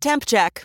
Temp check.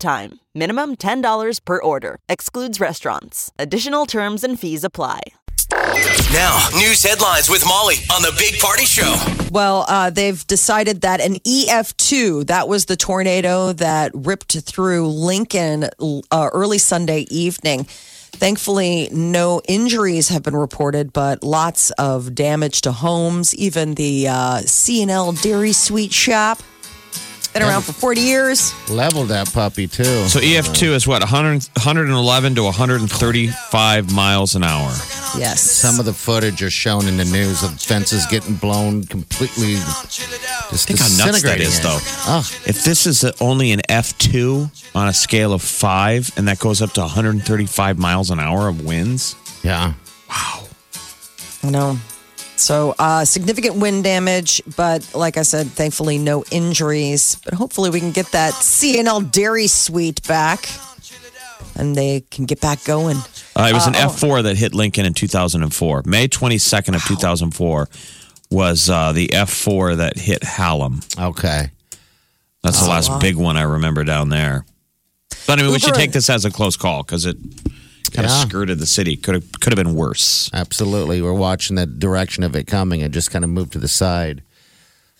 time. Minimum $10 per order. Excludes restaurants. Additional terms and fees apply. Now, news headlines with Molly on the Big Party Show. Well, uh, they've decided that an EF2, that was the tornado that ripped through Lincoln uh, early Sunday evening. Thankfully, no injuries have been reported, but lots of damage to homes. Even the uh, C&L Dairy Sweet Shop, been around for 40 years. Leveled that puppy too. So EF2 is what 100, 111 to 135 miles an hour. Yes. Some of the footage are shown in the news of fences getting blown completely. Just Think how nuts that disintegrating is, it. though. Oh, If this is only an F2 on a scale of five, and that goes up to 135 miles an hour of winds, yeah. Wow. I know. So, uh, significant wind damage, but like I said, thankfully no injuries. But hopefully we can get that C&L Dairy Sweet back and they can get back going. uh, it was an Uh, oh. F4 that hit Lincoln in 2004. May 22nd of 2004 was uh, the F4 that hit Hallam. Okay. That's Oh, the last big one I remember down there. But I mean, we should take this as a close call because it kind of Yeah. skirted the city. Could have could have been worse. Absolutely. We're watching the direction of it coming. It just kind of moved to the side.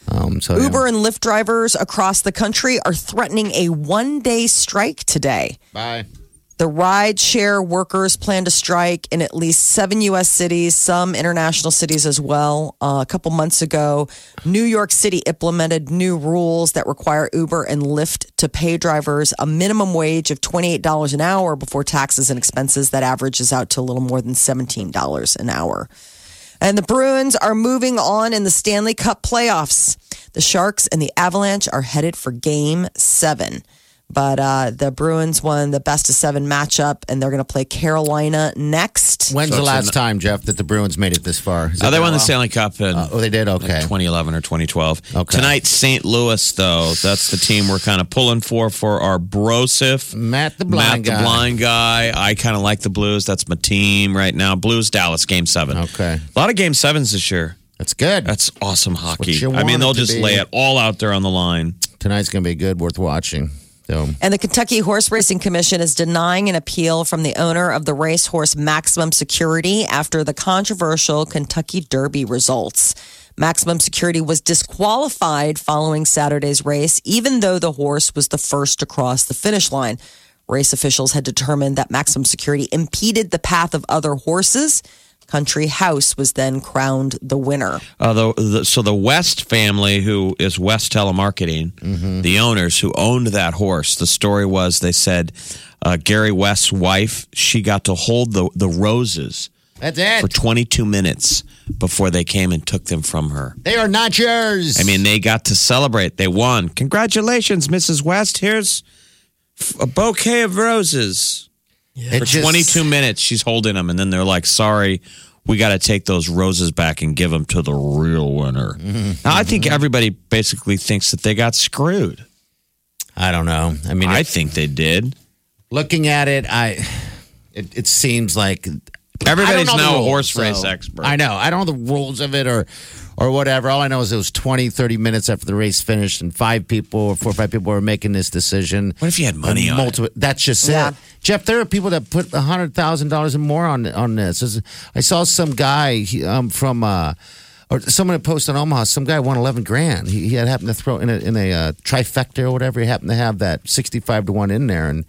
Um, so yeah. Uber and Lyft drivers across the country are threatening a one day strike today. Bye. The ride share workers plan to strike in at least seven U.S. cities, some international cities as well. Uh, a couple months ago, New York City implemented new rules that require Uber and Lyft to pay drivers a minimum wage of $28 an hour before taxes and expenses. That averages out to a little more than $17 an hour. And the Bruins are moving on in the Stanley Cup playoffs. The Sharks and the Avalanche are headed for game seven. But uh, the Bruins won the best of seven matchup, and they're going to play Carolina next. When's So the last an- time, Jeff, that the Bruins made it this far? Is Uh, they won a the? Stanley Cup in oh, they did? Okay. 2011 or 2012. Okay. Tonight, St. Louis, though, that's the team we're kind of pulling for for our Brosif. Matt the Matt blind the guy. blind guy. I kind of like the Blues. That's my team right now. Blues, Dallas, game seven. Okay. A lot of game sevens this year. That's good. That's awesome hockey. you I mean, they'll just be. lay it all out there on the line. Tonight's going to be good, worth watching. So, And the Kentucky Horse Racing Commission is denying an appeal from the owner of the racehorse Maximum Security after the controversial Kentucky Derby results. Maximum Security was disqualified following Saturday's race, even though the horse was the first to cross the finish line. Race officials had determined that Maximum Security impeded the path of other horses. Country House was then crowned the winner. Uh, the, the, so the West family, who is West Telemarketing, the owners who owned that horse, the story was they said uh, Gary West's wife, she got to hold the, the roses that's it. for 22 minutes before they came and took them from her. they are not yours. I mean, they got to celebrate. They won. Congratulations, Mrs. West. Here's a bouquet of roses. It For just- 22 minutes, she's holding them, and then they're like, "Sorry, we got to take those roses back and give them to the real winner." Mm-hmm. Now, I think everybody basically thinks that they got screwed. I don't know. I mean, I it- think they did. looking at it, I it, it seems like I Everybody's don't know now a horse race so- expert. I know. I don't know the rules of it or or whatever. All I know is it was 20, 30 minutes after the race finished, and five people or four or five people were making this decision. What if you had money And on it? multiple, That's just Yeah. it. Jeff, there are people that put hundred thousand dollars and more on on this. This- I saw some guy he, um, from. Uh, or someone had posted on Omaha. Some guy won eleven grand. He, he had happened to throw in a in a uh, trifecta or whatever. He happened to have that sixty five to one in there, and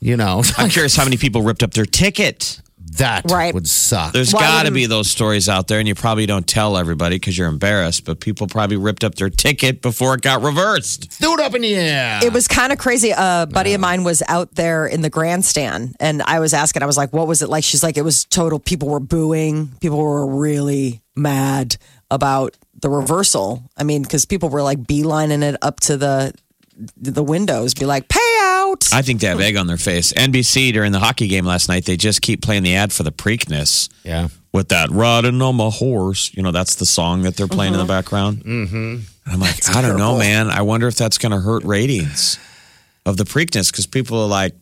you know I'm curious how many people ripped up their ticket. That Right. would suck. There's Why got to wouldn't- be those stories out there, and you probably don't tell everybody because you're embarrassed. But people probably ripped up their ticket before it got reversed. Threw it up in the air. It was kind of crazy. A buddy of mine was out there in the grandstand, and I was asking, I was like, "What was it like?" She's like, "It was total. People were booing. People were really mad about the reversal. I mean, because people were like beelining it up to the the windows, be like, "Pay out." I think they have egg on their face. NBC during the hockey game last night, they just keep playing the ad for the Preakness Yeah. with that riding on my horse. You know, that's the song that they're playing in the background. Mm-hmm. I'm like, I don't know, man. I wonder if that's going to hurt ratings of the Preakness because people are like,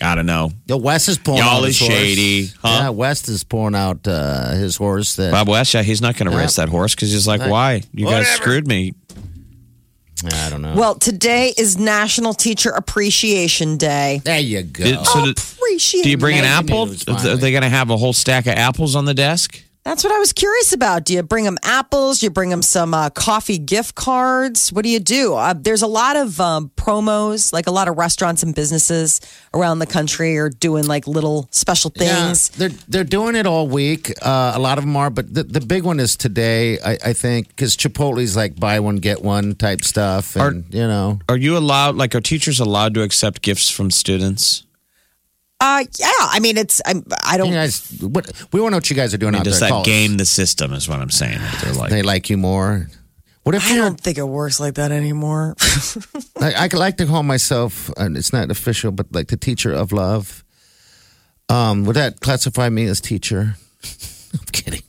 I don't know. Yo, West is pulling Y'all out is his horse. shady, huh? Yeah, West is pulling out uh, his horse. That Bob West, yeah, he's not going to Yeah. race that horse because he's like, Right. why? You guys screwed me. I don't know. Well, today is National Teacher Appreciation Day. there you go. Did- so did- Appreciate. do you bring an Making apple? news, Are finally. they going to have a whole stack of apples on the desk? That's what I was curious about. Do you bring them apples? Do you bring them some uh, coffee gift cards? What do you do? Uh, there's a lot of um, promos, like a lot of restaurants and businesses around the country are doing like little special things. Yeah, they're they're doing it all week. Uh, a lot of them are, but the, the big one is today. I, I think because Chipotle's like buy one get one type stuff, and you know, Are you allowed, like, are teachers allowed to accept gifts from students? Uh, yeah, I mean, it's I'm, I don't. you guys, what we want to know what you guys are doing I mean, out does there. that Call us. game the system? Is what I'm saying. They're like, They like you more. What if I you're? don't think it works like that anymore. I, I like to call myself, and it's not official, but like the teacher of love. Um, would that classify me as teacher? I'm kidding.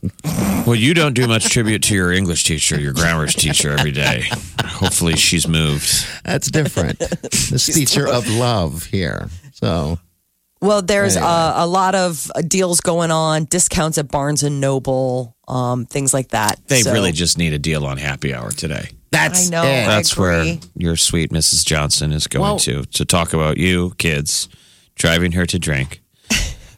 well, you don't do much tribute to your English teacher, your grammar's teacher every day. Hopefully, she's moved. That's different. this teacher of love here. So Well, there's Anyway. uh, a lot of uh, deals going on, discounts at Barnes and Noble, um, things like that. They So- really just need a deal on happy hour today. that's I know. it. I That's where your sweet Mrs. Johnson is going Well- to to talk about you kids driving her to drink.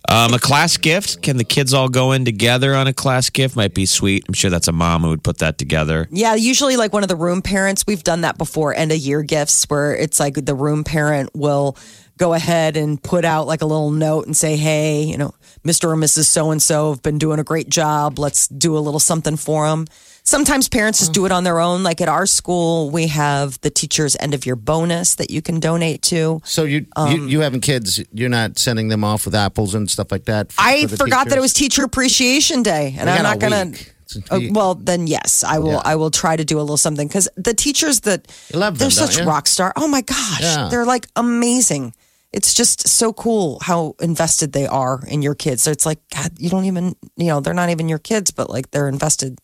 Um, a class gift. Can the kids all go in together on a class gift? Might be sweet. I'm sure that's a mom who would put that together. Yeah, usually like one of the room parents. We've done that before, end of year gifts where it's like the room parent will go ahead and put out like a little note and say, hey, you know, Mr. or Mrs. So and so have been doing a great job. Let's do a little something for them. Sometimes parents just do it on their own. Like at our school, we have the teacher's end of year bonus that you can donate to. So you, you you having kids? You're not sending them off with apples and stuff like that. for- I for the forgot that it was teachers? Teacher Appreciation Day, and We I'm got not a gonna. week. Uh, well, then yes, I will. I will try to do a little something because the teachers that You love them, they're don't such you? rock star. Oh my gosh, Yeah. they're like amazing. It's just so cool how invested they are in your kids. So it's like God, you don't even you know they're not even your kids, but like they're invested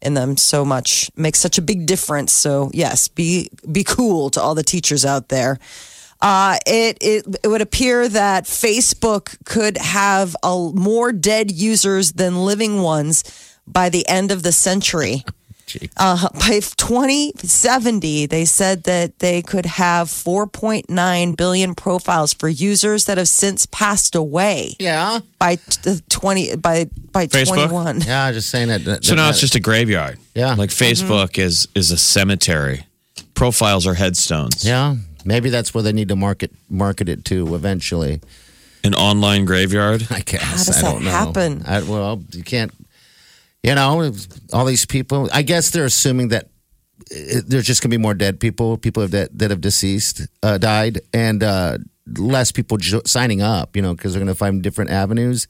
in them so much. Makes such a big difference. So yes, be be cool to all the teachers out there. Uh, it, it it would appear that Facebook could have a, more dead users than living ones by the end of the century. Uh, by 2070, they said that they could have 4.9 billion profiles for users that have since passed away Yeah, by t- 20 by by Facebook? 21. yeah. Just saying that. that So now that- it's just a graveyard. Yeah. like Facebook is is a cemetery. Profiles are headstones. yeah. Maybe that's where they need to market market it to eventually. an online graveyard. I guess. How does I that don't know. happen? I, well, you can't. You know, all these people. I guess they're assuming that uh, there's just going to be more dead people, people that that have deceased, uh, died, and uh, less people jo- signing up. You know, because they're going to find different avenues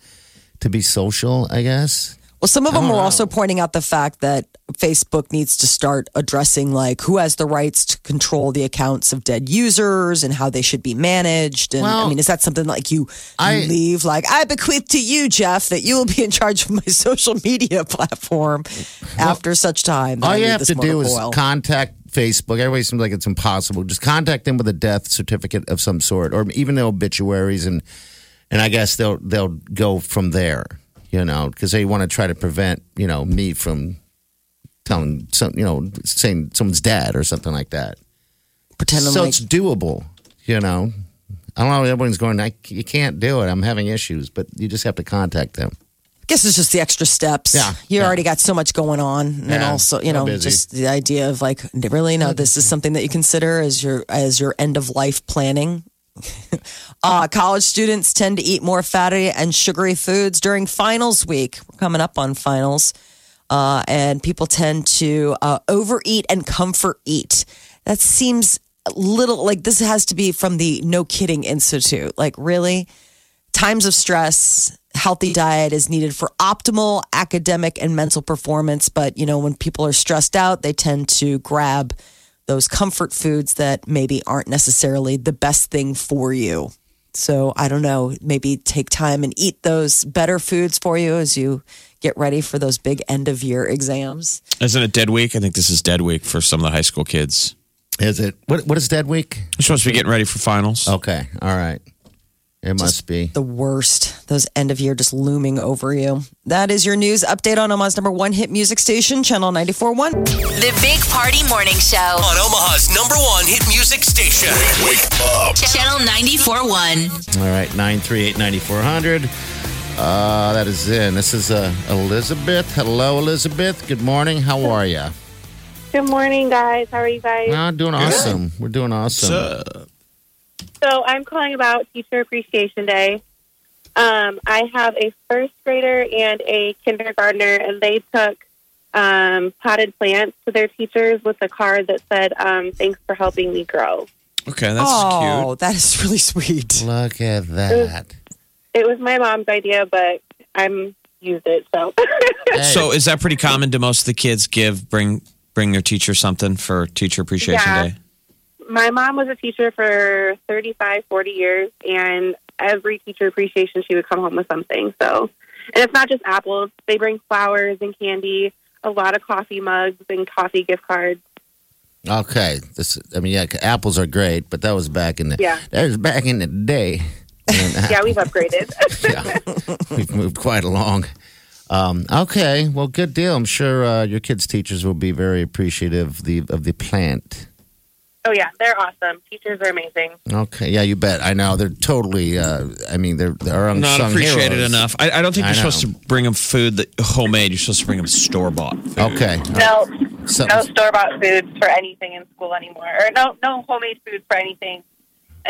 to be social. I guess. Well, some of them were know. also pointing out the fact that Facebook needs to start addressing like who has the rights to control the accounts of dead users and how they should be managed. And I mean, is that something like you, I- leave like I bequeath to you, Jeff, that you will be in charge of my social media platform after such time. All I you have to do is coil. contact Facebook. Everybody seems like it's impossible. Just contact them with a death certificate of some sort, or even the obituaries, and and I guess they'll they'll go from there. You know, because they want to try to prevent you know me from telling some you know saying someone's dead or something like that. pretending so like it's doable. You know, I don't know. Everyone's going. I, you can't do it. I'm having issues, but you just have to contact them. I guess it's just the extra steps. Yeah, You yeah. already got so much going on. And Yeah, also, you know, busy. just the idea of like, really, no, this is something that you consider as your as your end of life planning. Uh, college students tend to eat more fatty and sugary foods during finals week. We're coming up on finals. Uh, and people tend to uh, overeat and comfort eat. That seems a little like this has to be from the No Kidding Institute. Like, really? times of stress, healthy diet is needed for optimal academic and mental performance. But, you know, when people are stressed out, they tend to grab those comfort foods that maybe aren't necessarily the best thing for you. So I don't know, maybe take time and eat those better foods for you as you get ready for those big end of year exams. Isn't it dead week? I think this is dead week for some of the high school kids. Is it? What What is Dead Week? You're supposed to be getting ready for finals. Okay. All right. It must be. The worst, those end of year just looming over you. That is your news update on Omaha's number one hit music station, Channel 94.1. The Big Party Morning Show. On Omaha's number one hit music station. Wake up. Channel 94.1. All right. Nine three eight ninety four hundred. Uh, that is in. This is uh, Elizabeth. Hello, Elizabeth. Good morning. How are you? Good morning, guys. How are you guys? Uh, doing awesome. We're doing awesome. So I'm calling about Teacher Appreciation Day. Um, I have a first grader and a kindergartner, and they took um, potted plants to their teachers with a card that said, um, "Thanks for helping me grow." Okay, that's cute. oh, cute. that is really sweet. Look at that. It was my mom's idea, but I'm used it. So Hey. So is that pretty common? Do most of the kids give bring bring their teacher something for Teacher Appreciation Yeah. Day? My mom was a teacher for 35, 40 years, and every teacher appreciation, she would come home with something. So, and it's not just apples; they bring flowers and candy, a lot of coffee mugs and coffee gift cards. Okay. This. I mean, yeah. Apples are great, but that was back in the. Yeah. That was back in the day. Yeah, we've upgraded. yeah, we've moved quite along. Um, okay, well, good deal. I'm sure uh, your kids' teachers will be very appreciative of the of the plant. Oh yeah, they're awesome. Teachers are amazing. Okay, yeah, you bet. I know they're totally. Uh, I mean, they're they're unsung Not appreciated heroes. enough. I, I don't think I you're know. supposed to bring them food that homemade. You're supposed to bring them store bought. Okay, No, So- no store bought foods for anything in school anymore, or no, no homemade foods for anything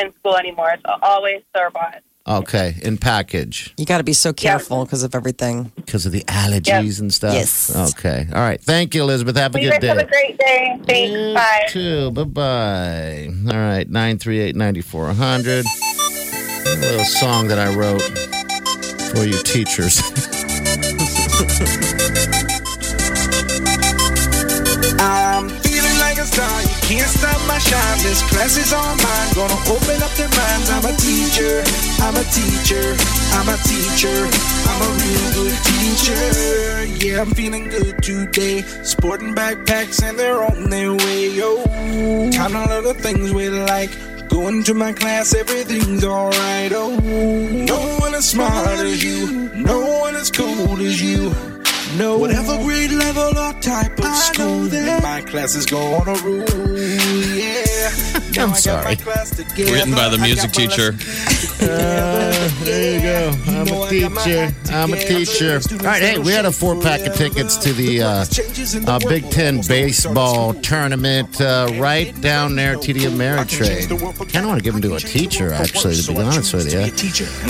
in school anymore. It's always store bought. Okay, in package You got to be so careful because of everything. because of the allergies and stuff. Yes. Okay. All right. Thank you, Elizabeth. Have a You good guys have day. a great day. Thanks. You Bye. too. Bye bye. All right. Nine three eight ninety four hundred. A little song that I wrote for you teachers. I'm feeling like a star. Can't stop my shine. This class is all mine. Gonna open up their minds. I'm a teacher. I'm a teacher. I'm a teacher. I'm a real good teacher. Yeah, I'm feeling good today. Sporting backpacks and they're on their way. Yo, kind of little things we like. Going to my class, everything's alright. Oh, no one as smart as you. No one as cool as you. No. Whatever grade level or type of school, my class is gonna rule. Yeah. Now I'm I got my sorry. Written by the music teacher. Uh, there you go. I'm know a I got my teacher. I'm a teacher. All right, hey, we had a four pack of tickets to the uh, Changes in the uh, Big Ten baseball tournament uh, right down there, at TD Ameritrade. I kind of want to give them to a teacher, actually, to be honest with you.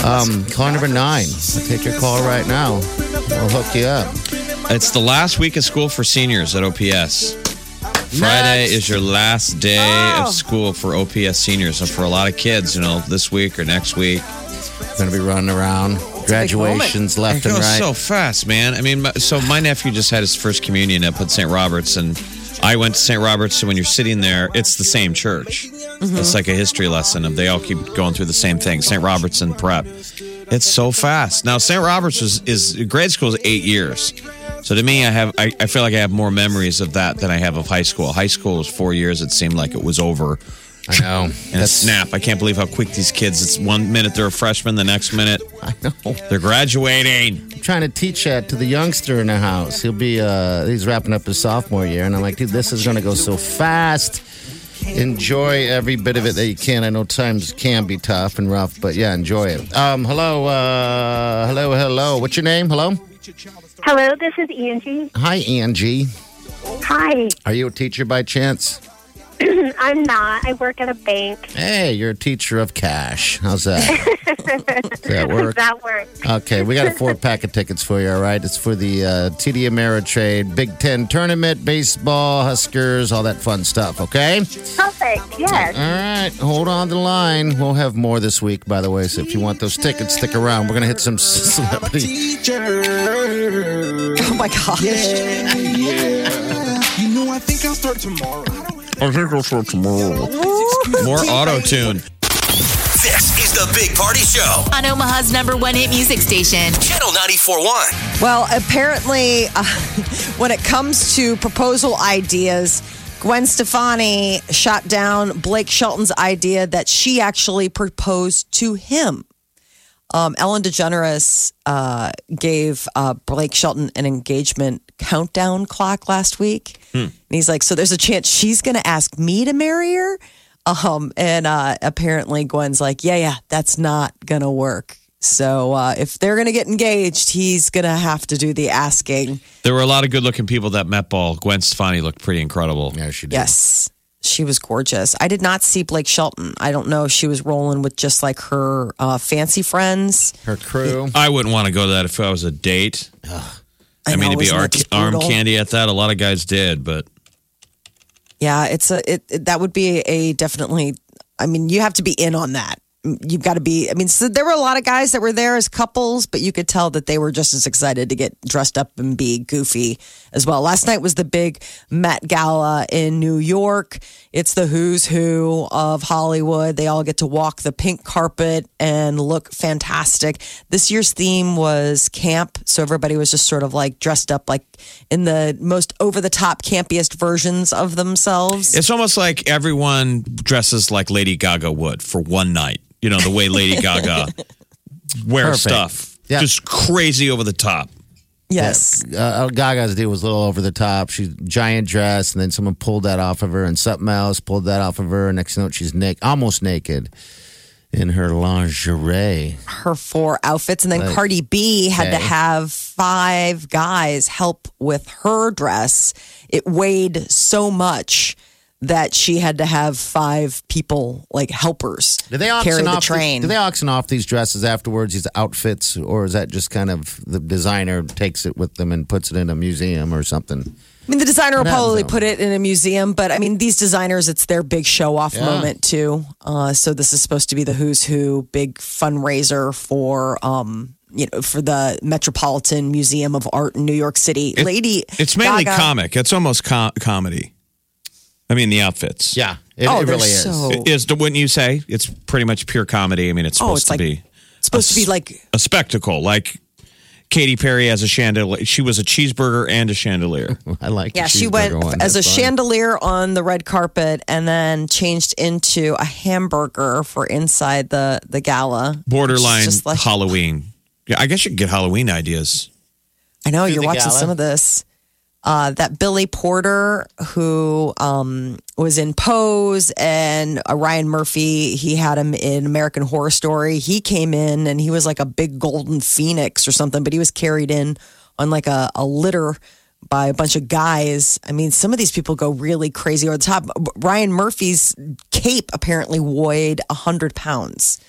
Um, call number nine. I'll take your call right now. We'll hook you up. It's the last week of school for seniors at OPS. Friday Next. is your last day Oh. of school for OPS seniors. And for a lot of kids, you know, this week or next week. Going to be running around. Graduations left and goes right. so fast, man. I mean, so my nephew just had his first communion up at St. Robert's, and I went to St. Robert's. So when you're sitting there, it's the same church. Mm-hmm. It's like a history lesson of they all keep going through the same thing. St. Robert's and prep. It's so fast. Now, St. Robert's is, is grade school is eight years. So to me, I have I, I feel like I have more memories of that than I have of high school. High school was four years. It seemed like it was over I know. in a snap. I can't believe how quick these kids. It's one minute they're a freshman, the next minute I know. they're graduating. I'm trying to teach that to the youngster in the house. He'll be uh he's wrapping up his sophomore year and I'm like, dude, this is gonna go so fast. Enjoy every bit of it that you can. I know times can be tough and rough, but yeah, enjoy it. Um, hello, uh hello, hello. What's your name? Hello? Hello, this is Angie. Hi, Angie. Hi. Are you a teacher by chance? I'm not. I work at a bank. Hey, you're a teacher of cash. How's that? Does that work? That works. Okay, we got a four pack of tickets for you, all right? It's for the uh, TD Ameritrade Big Ten tournament, baseball, Huskers, all that fun stuff, okay? Perfect. Yes. All right, hold on the line. We'll have more this week, by the way, so if you want those tickets, stick around. We're going to hit some celebrity. Oh my gosh. Yeah, yeah. You know, I think I'll start tomorrow. I think I'll start tomorrow. More auto tune. This is the Big Party Show. On Omaha's number one hit music station. Channel 94.1. Well, apparently, uh, when it comes to proposal ideas, Gwen Stefani shot down Blake Shelton's idea that she actually proposed to him. Um, Ellen DeGeneres uh, gave uh, Blake Shelton an engagement countdown clock last week. And he's like, So there's a chance she's going to ask me to marry her? Um, and uh, apparently, Gwen's like, Yeah, yeah, that's not going to work. So uh, if they're going to get engaged, he's going to have to do the asking. There were a lot of good looking people that met ball. Gwen Stefani looked pretty incredible. Yeah, she did. Yes. She was gorgeous. I did not see Blake Shelton. I don't know if she was rolling with just like her uh, fancy friends. Her crew. I wouldn't want to go to that if I was a date. I, mean, know, to be isn't ar- arm candy at that, a lot of guys did, but Yeah, it's a it, it- that would be a definitely. I mean, you have to be in on that. You've got to be. I mean, so there were a lot of guys that were there as couples, but you could tell that they were just as excited to get dressed up and be goofy as well. Last night was the big Met Gala in New York. It's the who's who of Hollywood. They all get to walk the pink carpet and look fantastic. This year's theme was camp, so everybody was just sort of like dressed up like in the most over the top, campiest versions of themselves. it's almost like everyone dresses like Lady Gaga would for one night. You know, the way Lady Gaga wears Perfect. stuff. Yeah. Just crazy over the top. yes. Uh, Gaga's deal was a little over the top. She's giant dress, and then someone pulled that off of her, and something else pulled that off of her. Next note, she's naked, almost naked, in her lingerie. her four outfits. And then Like, Cardi B had to have five guys help with her dress. It weighed so much that she had to have five people, like helpers, Do they carry auction the off? train. do they auction off these dresses afterwards? These outfits, or is that just kind of the designer takes it with them and puts it in a museum or something? I mean, the designer will probably put it in a museum, but I mean, these designers, it's their big show off Yeah. moment too. Uh, so this is supposed to be the who's who big fundraiser for, um, you know, for the Metropolitan Museum of Art in New York City. It- Lady, It's mainly Gaga- comic. It's almost co- comedy. I mean, the outfits. Yeah, it, Oh, it they're really is. so- It Is wouldn't you say it's pretty much pure comedy? I mean, it's Oh, supposed it's to like- be It's supposed to be like a spectacle. Like Katy Perry as a chandelier. She was a cheeseburger and a chandelier. I like. the Yeah, she went one. as a fun. chandelier on the red carpet and then changed into a hamburger for inside the the gala. Borderline just like- Halloween. Yeah, I guess you could get Halloween ideas. I know you're watching gala. some of this. Uh, that Billy Porter, who um, was in Pose, and uh, Ryan Murphy, he had him in American Horror Story. He came in and he was like a big golden phoenix or something, but he was carried in on like a, a litter by a bunch of guys. I mean, some of these people go really crazy over the top. Ryan Murphy's cape apparently weighed 100 pounds.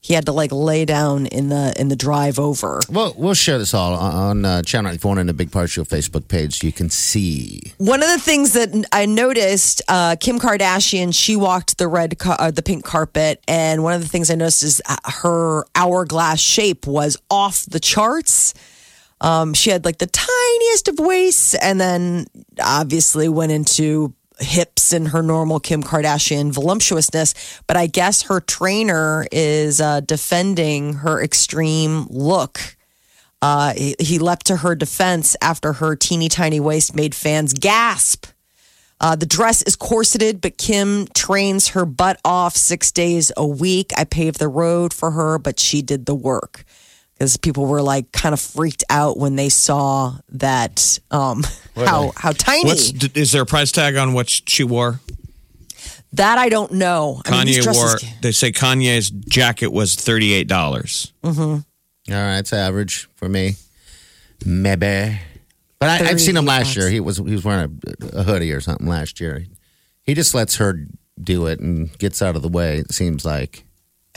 He had to like lay down in the in the drive over. Well, we'll share this all on, on uh, Channel 94 and the Big Party Show Facebook page. You can see. One of the things that I noticed, uh, Kim Kardashian, she walked the red, ca- uh, the pink carpet, and one of the things I noticed is uh, her hourglass shape was off the charts. Um, she had like the tiniest of waists, and then obviously went into hips and her normal Kim Kardashian voluptuousness. But I guess her trainer is uh, defending her extreme look. Uh, he, he leapt to her defense after her teeny tiny waist made fans gasp. Uh, the dress is corseted, but Kim trains her butt off six days a week. I paved the road for her, but she did the work because people were like kind of freaked out when they saw that um, how how tiny What's is there a price tag on what she wore? that I don't know. I mean, Kanye dresses- wore. They say Kanye's jacket was thirty eight dollars. All right, it's average for me. Maybe. But I, I've seen him last year. He was he was wearing a, a hoodie or something last year. He just lets her do it and gets out of the way. It seems like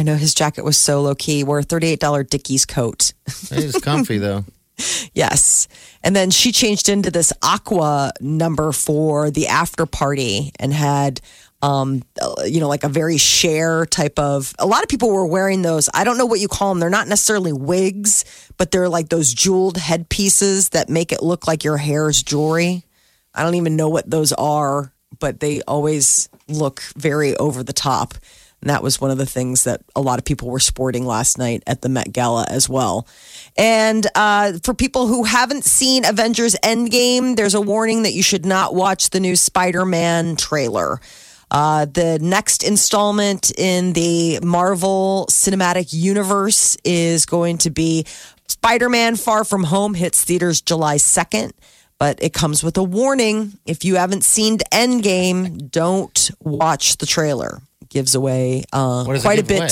I know his jacket was so low key. Wore a thirty eight dollar Dickies coat. he's comfy though. Yes. And then she changed into this aqua number for the after party and had um you know like a very Cher type of a lot of people were wearing those i don't know what you call them they're not necessarily wigs but they're like those jeweled headpieces that make it look like your hair is jewelry i don't even know what those are but they always look very over the top. And that was one of the things that a lot of people were sporting last night at the Met Gala as well. And uh, for people who haven't seen Avengers Endgame, there's a warning that you should not watch the new Spider Man trailer. Uh, the next installment in the Marvel Cinematic Universe is going to be Spider Man Far From Home, hits theaters July 2nd. But it comes with a warning. If you haven't seen Endgame, don't watch the trailer. Gives away uh, What does it quite a bit. away?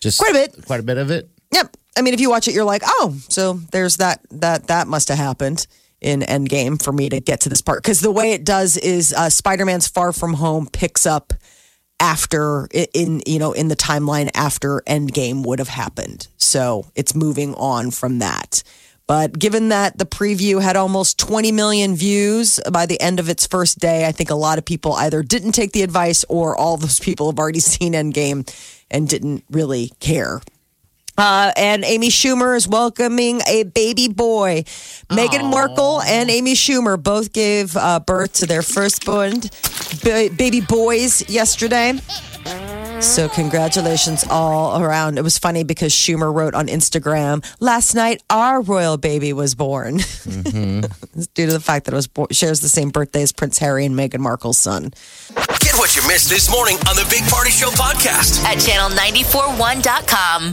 Just Quite a bit. Quite a bit of it. Yep. I mean, if you watch it, you're like, oh, so there's that that that must have happened in Endgame for me to get to this part because the way it does is uh, Spider-Man's Far From Home picks up after in you know in the timeline after Endgame would have happened, so it's moving on from that. But given that the preview had almost 20 million views by the end of its first day, I think a lot of people either didn't take the advice or all those people have already seen Endgame and didn't really care. Uh, and Amy Schumer is welcoming a baby boy. Meghan Markle and Amy Schumer both gave uh, birth to their firstborn ba- baby boys yesterday. So, congratulations all around. It was funny because Schumer wrote on Instagram, last night our royal baby was born. It's mm-hmm. due to the fact that it was bo- shares the same birthday as Prince Harry and Meghan Markle's son. Get what you missed this morning on the Big Party Show podcast. At channel941.com.